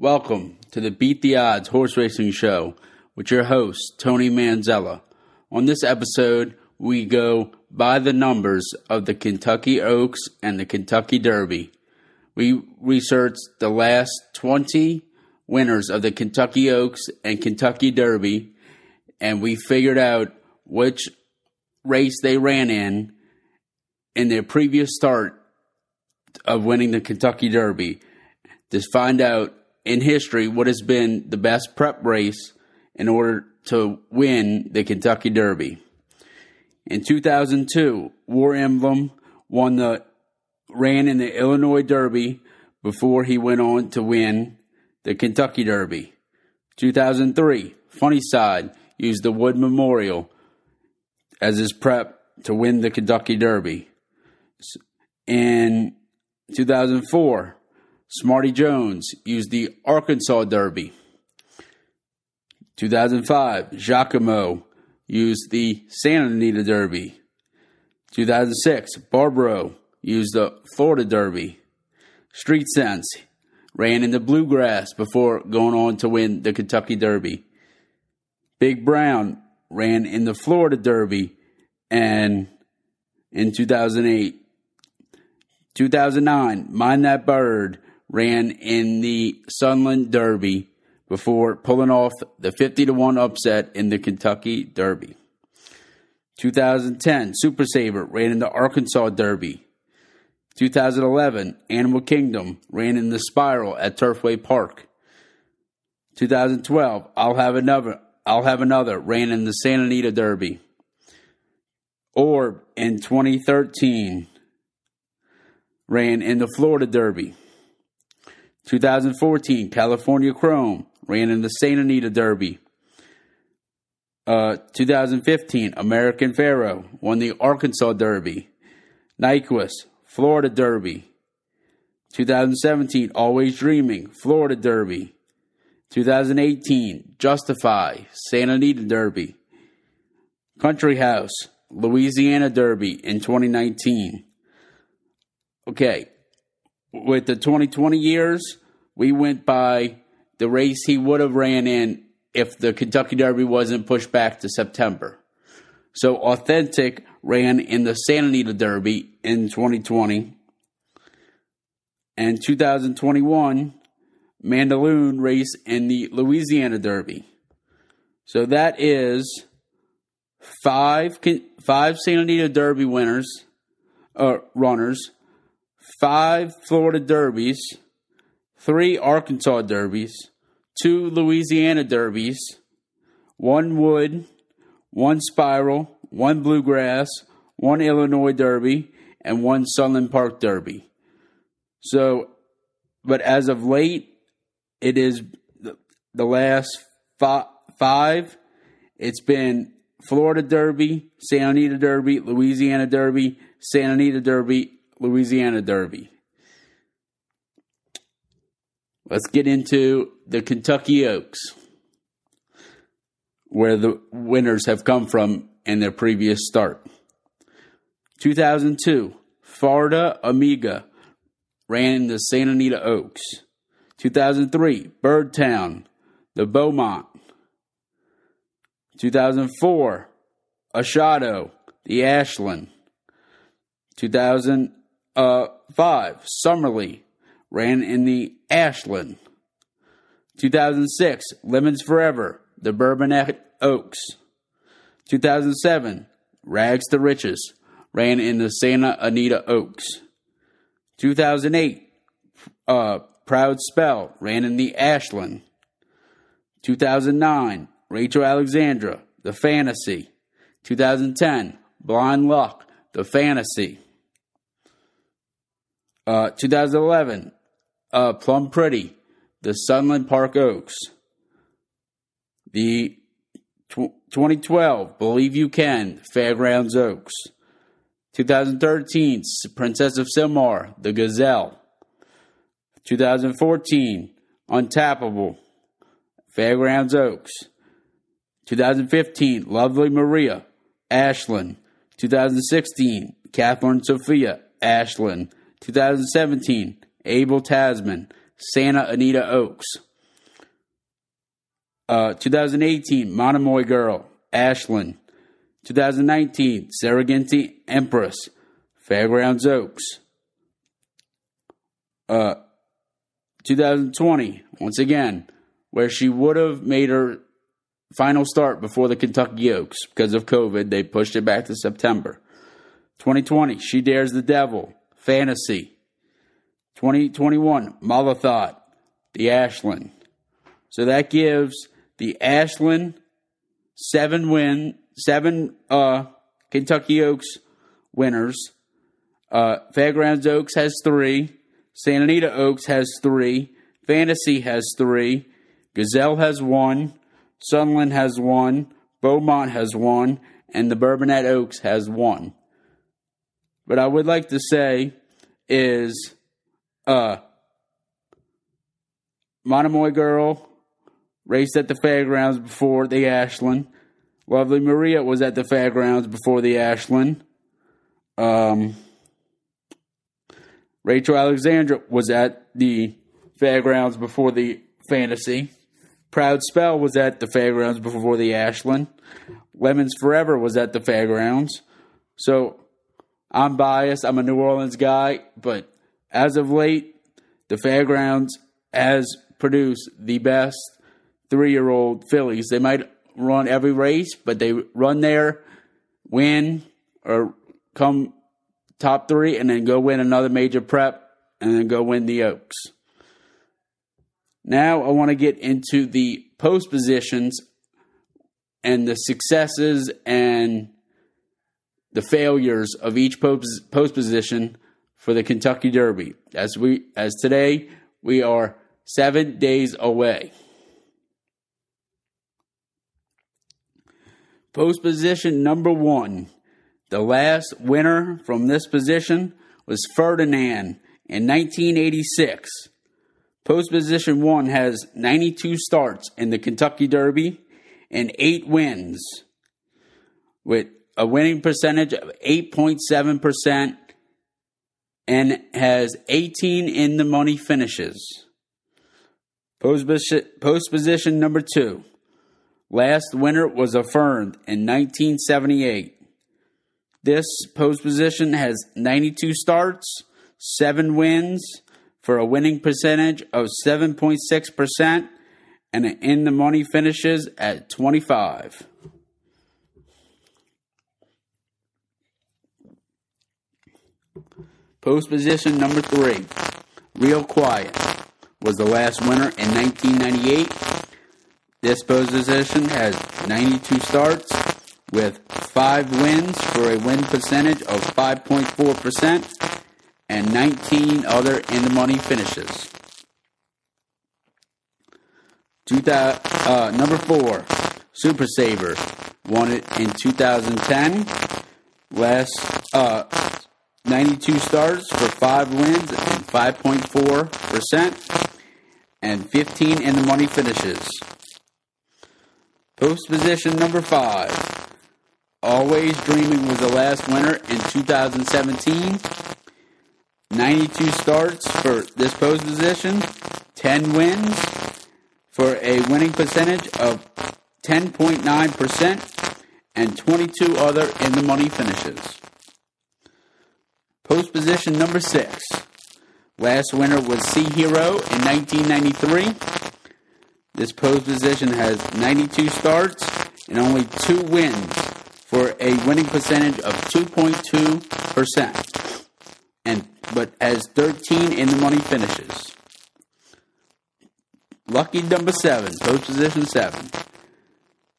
Welcome to the Beat the Odds Horse Racing Show with your host, Tony Manzella. On this episode, we go by the numbers of the Kentucky Oaks and the Kentucky Derby. We researched the last 20 winners of the Kentucky Oaks and Kentucky Derby, and we figured out which race they ran in in their previous start of winning the Kentucky Derby to find out in history what has been the best prep race in order to win the Kentucky Derby. In 2002, War Emblem won the ran in the Illinois Derby before he went on to win the Kentucky Derby. 2003, Funny Cide used the Wood Memorial as his prep to win the Kentucky Derby. In 2004, Smarty Jones used the Arkansas Derby. 2005, Giacomo used the Santa Anita Derby. 2006, Barbaro used the Florida Derby. Street Sense ran in the Bluegrass before going on to win the Kentucky Derby. Big Brown ran in the Florida Derby and in 2008. 2009, Mine That Bird ran in the Sunland Derby before pulling off the 50 to 1 upset in the Kentucky Derby. 2010, Super Saver ran in the Arkansas Derby. 2011, Animal Kingdom ran in the Spiral at Turfway Park. 2012, I'll have another. I'll have another ran in the Santa Anita Derby. Orb in 2013 ran in the Florida Derby. 2014, California Chrome ran in the Santa Anita Derby. Uh, 2015, American Pharoah won the Arkansas Derby. Nyquist, Florida Derby. 2017, Always Dreaming, Florida Derby. 2018, Justify, Santa Anita Derby. Country House, Louisiana Derby in 2019. Okay, with the 2020 years, we went by the race he would have ran in if the Kentucky Derby wasn't pushed back to September. So Authentic ran in the Santa Anita Derby in 2020. And 2021, Mandaloun race in the Louisiana Derby. So that is five five Santa Anita Derby winners, uh, runners, five Florida Derbies, three Arkansas Derbies, two Louisiana Derbies, one Wood, one Spiral, one Bluegrass, one Illinois Derby, and one Sunland Park Derby. So, but as of late, it is the, last five, five. It's been Florida Derby, Santa Anita Derby, Louisiana Derby, Santa Anita Derby, Louisiana Derby. Let's get into the Kentucky Oaks, where the winners have come from in their previous start. 2002, Farda Amiga ran the Santa Anita Oaks. 2003, Birdtown, the Beaumont. 2004, Ashado, the Ashland. 2005, Summerly ran in the Ashland. 2006, Lemons Forever, the Bourbonette Oaks. 2007, Rags to Riches, ran in the Santa Anita Oaks. 2008, uh, Proud Spell, ran in the Ashland. 2009, Rachel Alexandra, The Fantasy. 2010, Blind Luck, The Fantasy. Uh, 2011, uh, Plum Pretty, The Sunland Park Oaks. The tw- 2012, Believe You Can, Fairgrounds Oaks. 2013, Princess of Sylmar, The Gazelle. 2014, Untapable, Fairgrounds Oaks. 2015, Lovely Maria, Ashland. 2016, Cathryn Sophia, Ashland. 2017, Abel Tasman, Santa Anita Oaks. Uh, 2018, Monomoy Girl, Ashland. 2019, Serengeti Empress, Fairgrounds Oaks. Uh, 2020, once again, where she would have made her final start before the Kentucky Oaks because of COVID. They pushed it back to September. 2020, She Dares the Devil, Fantasy. 2021, Malathaat, the Ashland. So that gives the Ashland seven win, seven uh, Kentucky Oaks winners. Uh, Fairgrounds Oaks has three. Santa Anita Oaks has three. Fantasy has three. Gazelle has one. Sunland has one. Beaumont has one. And the Bourbonette Oaks has one. But I would like to say is uh Monomoy Girl raced at the fairgrounds before the Ashland. Lovely Maria was at the fairgrounds before the Ashland. Um, Rachel Alexandra was at the fairgrounds before the Fantasy. Proud Spell was at the fairgrounds before the Ashland. Lemons Forever was at the fairgrounds. So I'm biased. I'm a New Orleans guy, but as of late, the fairgrounds has produced the best three year old fillies. They might run every race, but they run there, win, or come top three, and then go win another major prep, and then go win the Oaks. Now I want to get into the post positions and the successes and the failures of each post, post position for the Kentucky Derby. As we as today we are 7 days away. Post position number 1. The last winner from this position was Ferdinand in 1986. Post position 1 has 92 starts in the Kentucky Derby and 8 wins with a winning percentage of 8.7% and has 18 in the money finishes. Post position number two. Last winner was Affirmed in 1978. This post position has 92 starts, 7 wins, for a winning percentage of 7.6%, and in the money finishes at 25. Post position number three, Real Quiet, was the last winner in 1998. This post position has 92 starts with five wins for a win percentage of 5.4% and 19 other in the money finishes. uh, number four, Super Saver, won it in 2010. Last uh, 92 starts for 5 wins and 5.4%, and 15 in the money finishes. Post position number 5. Always Dreaming was the last winner in 2017. 92 starts for this post position, 10 wins for a winning percentage of 10.9%, and 22 other in the money finishes. Post position number six. Last winner was Sea Hero in 1993. This post position has 92 starts and only two wins for a winning percentage of 2.2%. And but has 13 in the money finishes. Lucky number seven, post position seven.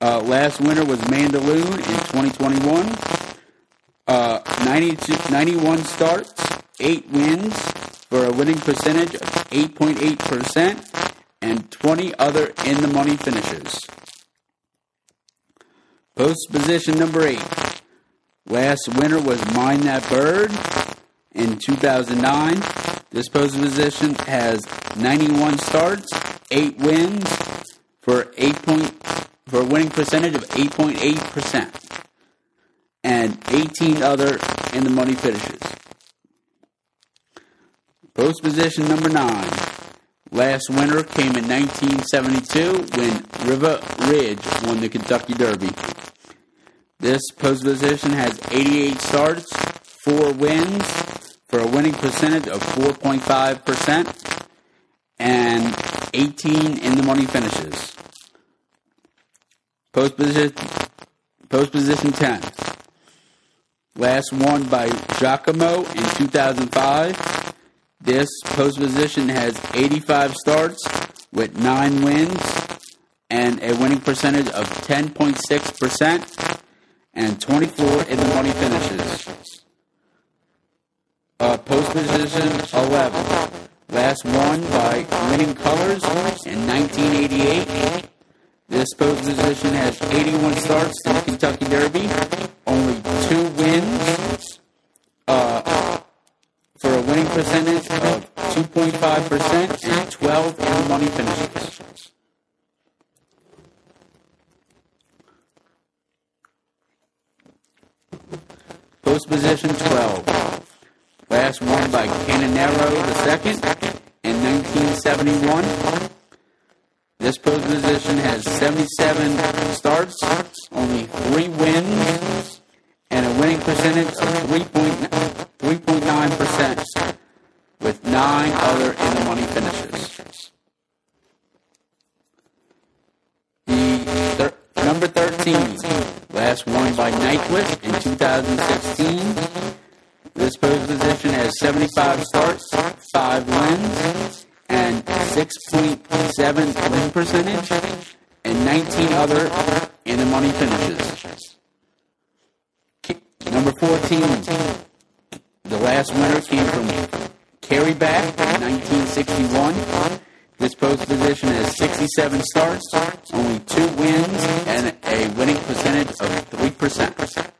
Uh, last winner was Mandaloun in 2021. Uh, 91 starts, 8 wins for a winning percentage of 8.8% and 20 other in the money finishes. Post position number 8. Last winner was Mine That Bird in 2009. This post position has 91 starts, 8 wins for 8 point, for a winning percentage of 8.8% and 18 other in the money finishes. Post position number 9. Last winter came in 1972 when Riva Ridge won the Kentucky Derby. This post position has 88 starts, 4 wins, for a winning percentage of 4.5% and 18 in the money finishes. Post position, post position 10. Last won by Giacomo in 2005. This post position has 85 starts with 9 wins and a winning percentage of 10.6% and 24 in the money finishes. Uh, post position 11. Last won by Winning Colors in 1988. This post position has 81 starts in the Kentucky Derby, only two wins, uh, for a winning percentage of 2.5% and 12 in money finishes. Post position 12. Last won by Canonero II in 1971. This post position has 77 starts, only three wins, and a winning percentage of 3.9%, with nine other in the money finishes. The thir- number 13, last won by Nyquist in 2016. This position has 75 starts, 5 wins, and 6.7 win percentage, and 19 other in the money finishes. Number 14, the last winner came from Carryback in 1961. This post position has 67 starts, only 2 wins, and a winning percentage of 3%.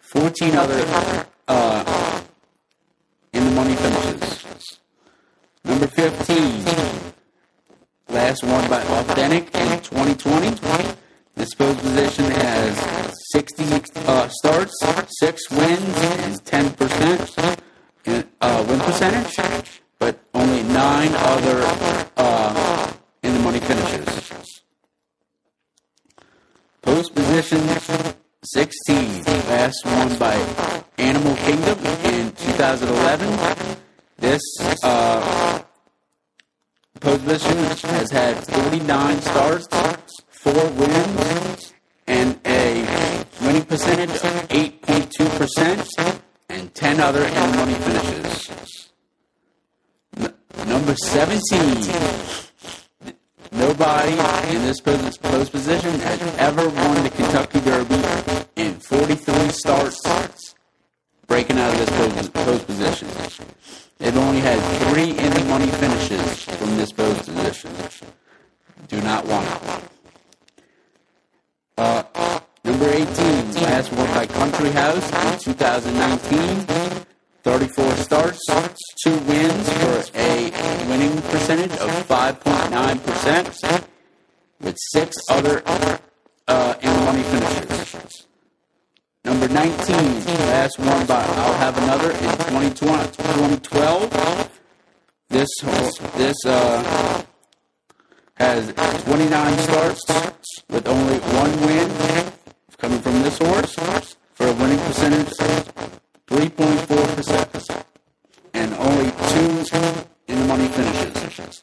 14 other uh, in the money finishes. Number 15, last won by Authentic in 2020. This post position has 60 uh, starts, 6 wins, and 10% in, uh, win percentage, but only 9 other uh, in the money finishes. Post position 16, last won by Animal Kingdom in 2011. This uh, post position has had 49 starts, 4 wins, and a winning percentage of 8.2%, and 10 other the money finishes. N- number 17. Nobody in this post position has ever won the Kentucky Derby in 43 starts, breaking out of this post, position. They've only had three in the money finishes from this post position. Do not want it. Uh, number 18, won by Country House in 2019. 34 starts, two wins for a winning percentage of 5.9%, with six other uh, in-money finishes. Number 19, last won by I'll Have Another in 2012. This this uh, has 29 starts with only one win coming from this horse for a winning percentage of 3.4% and only two in the money finishes.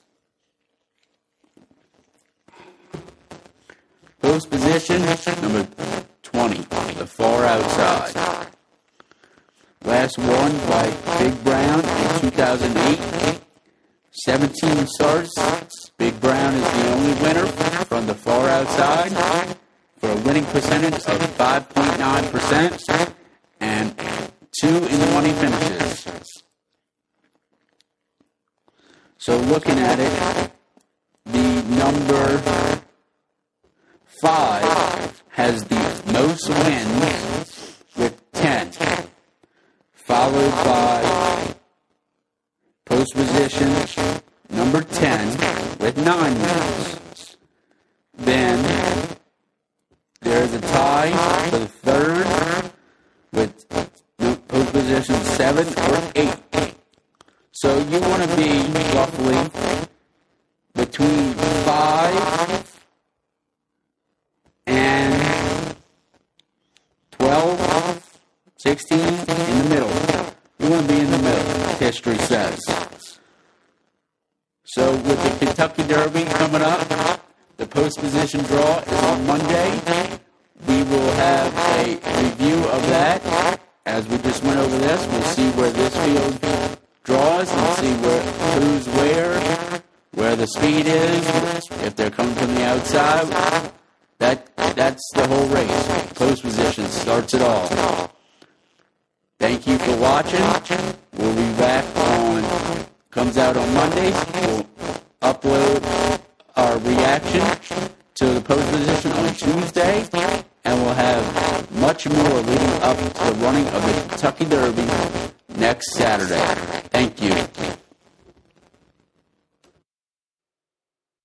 Post position number 20, the far outside. Last won by Big Brown in 2008. 17 starts. Big Brown is the only winner from the far outside winning percentage of 5.9% and two in the money finishes. So looking at it, the number five has the most wins with 10, followed by post position number 10 with 9 wins. Then there's a tie for the third with post position 7 or 8. So you want to be roughly history says. So with the Kentucky Derby coming up, the post position draw is on Monday. We will have a review of that as we just went over this. We'll see where this field draws and see where who's where, where the speed is, if they're coming from the outside. That that's the whole race. Post position starts it all. Thank you for watching. We'll be back on comes out on Mondays. We'll upload our reaction to the post position on Tuesday, and we'll have much more leading up to the running of the Kentucky Derby next Saturday. Thank you.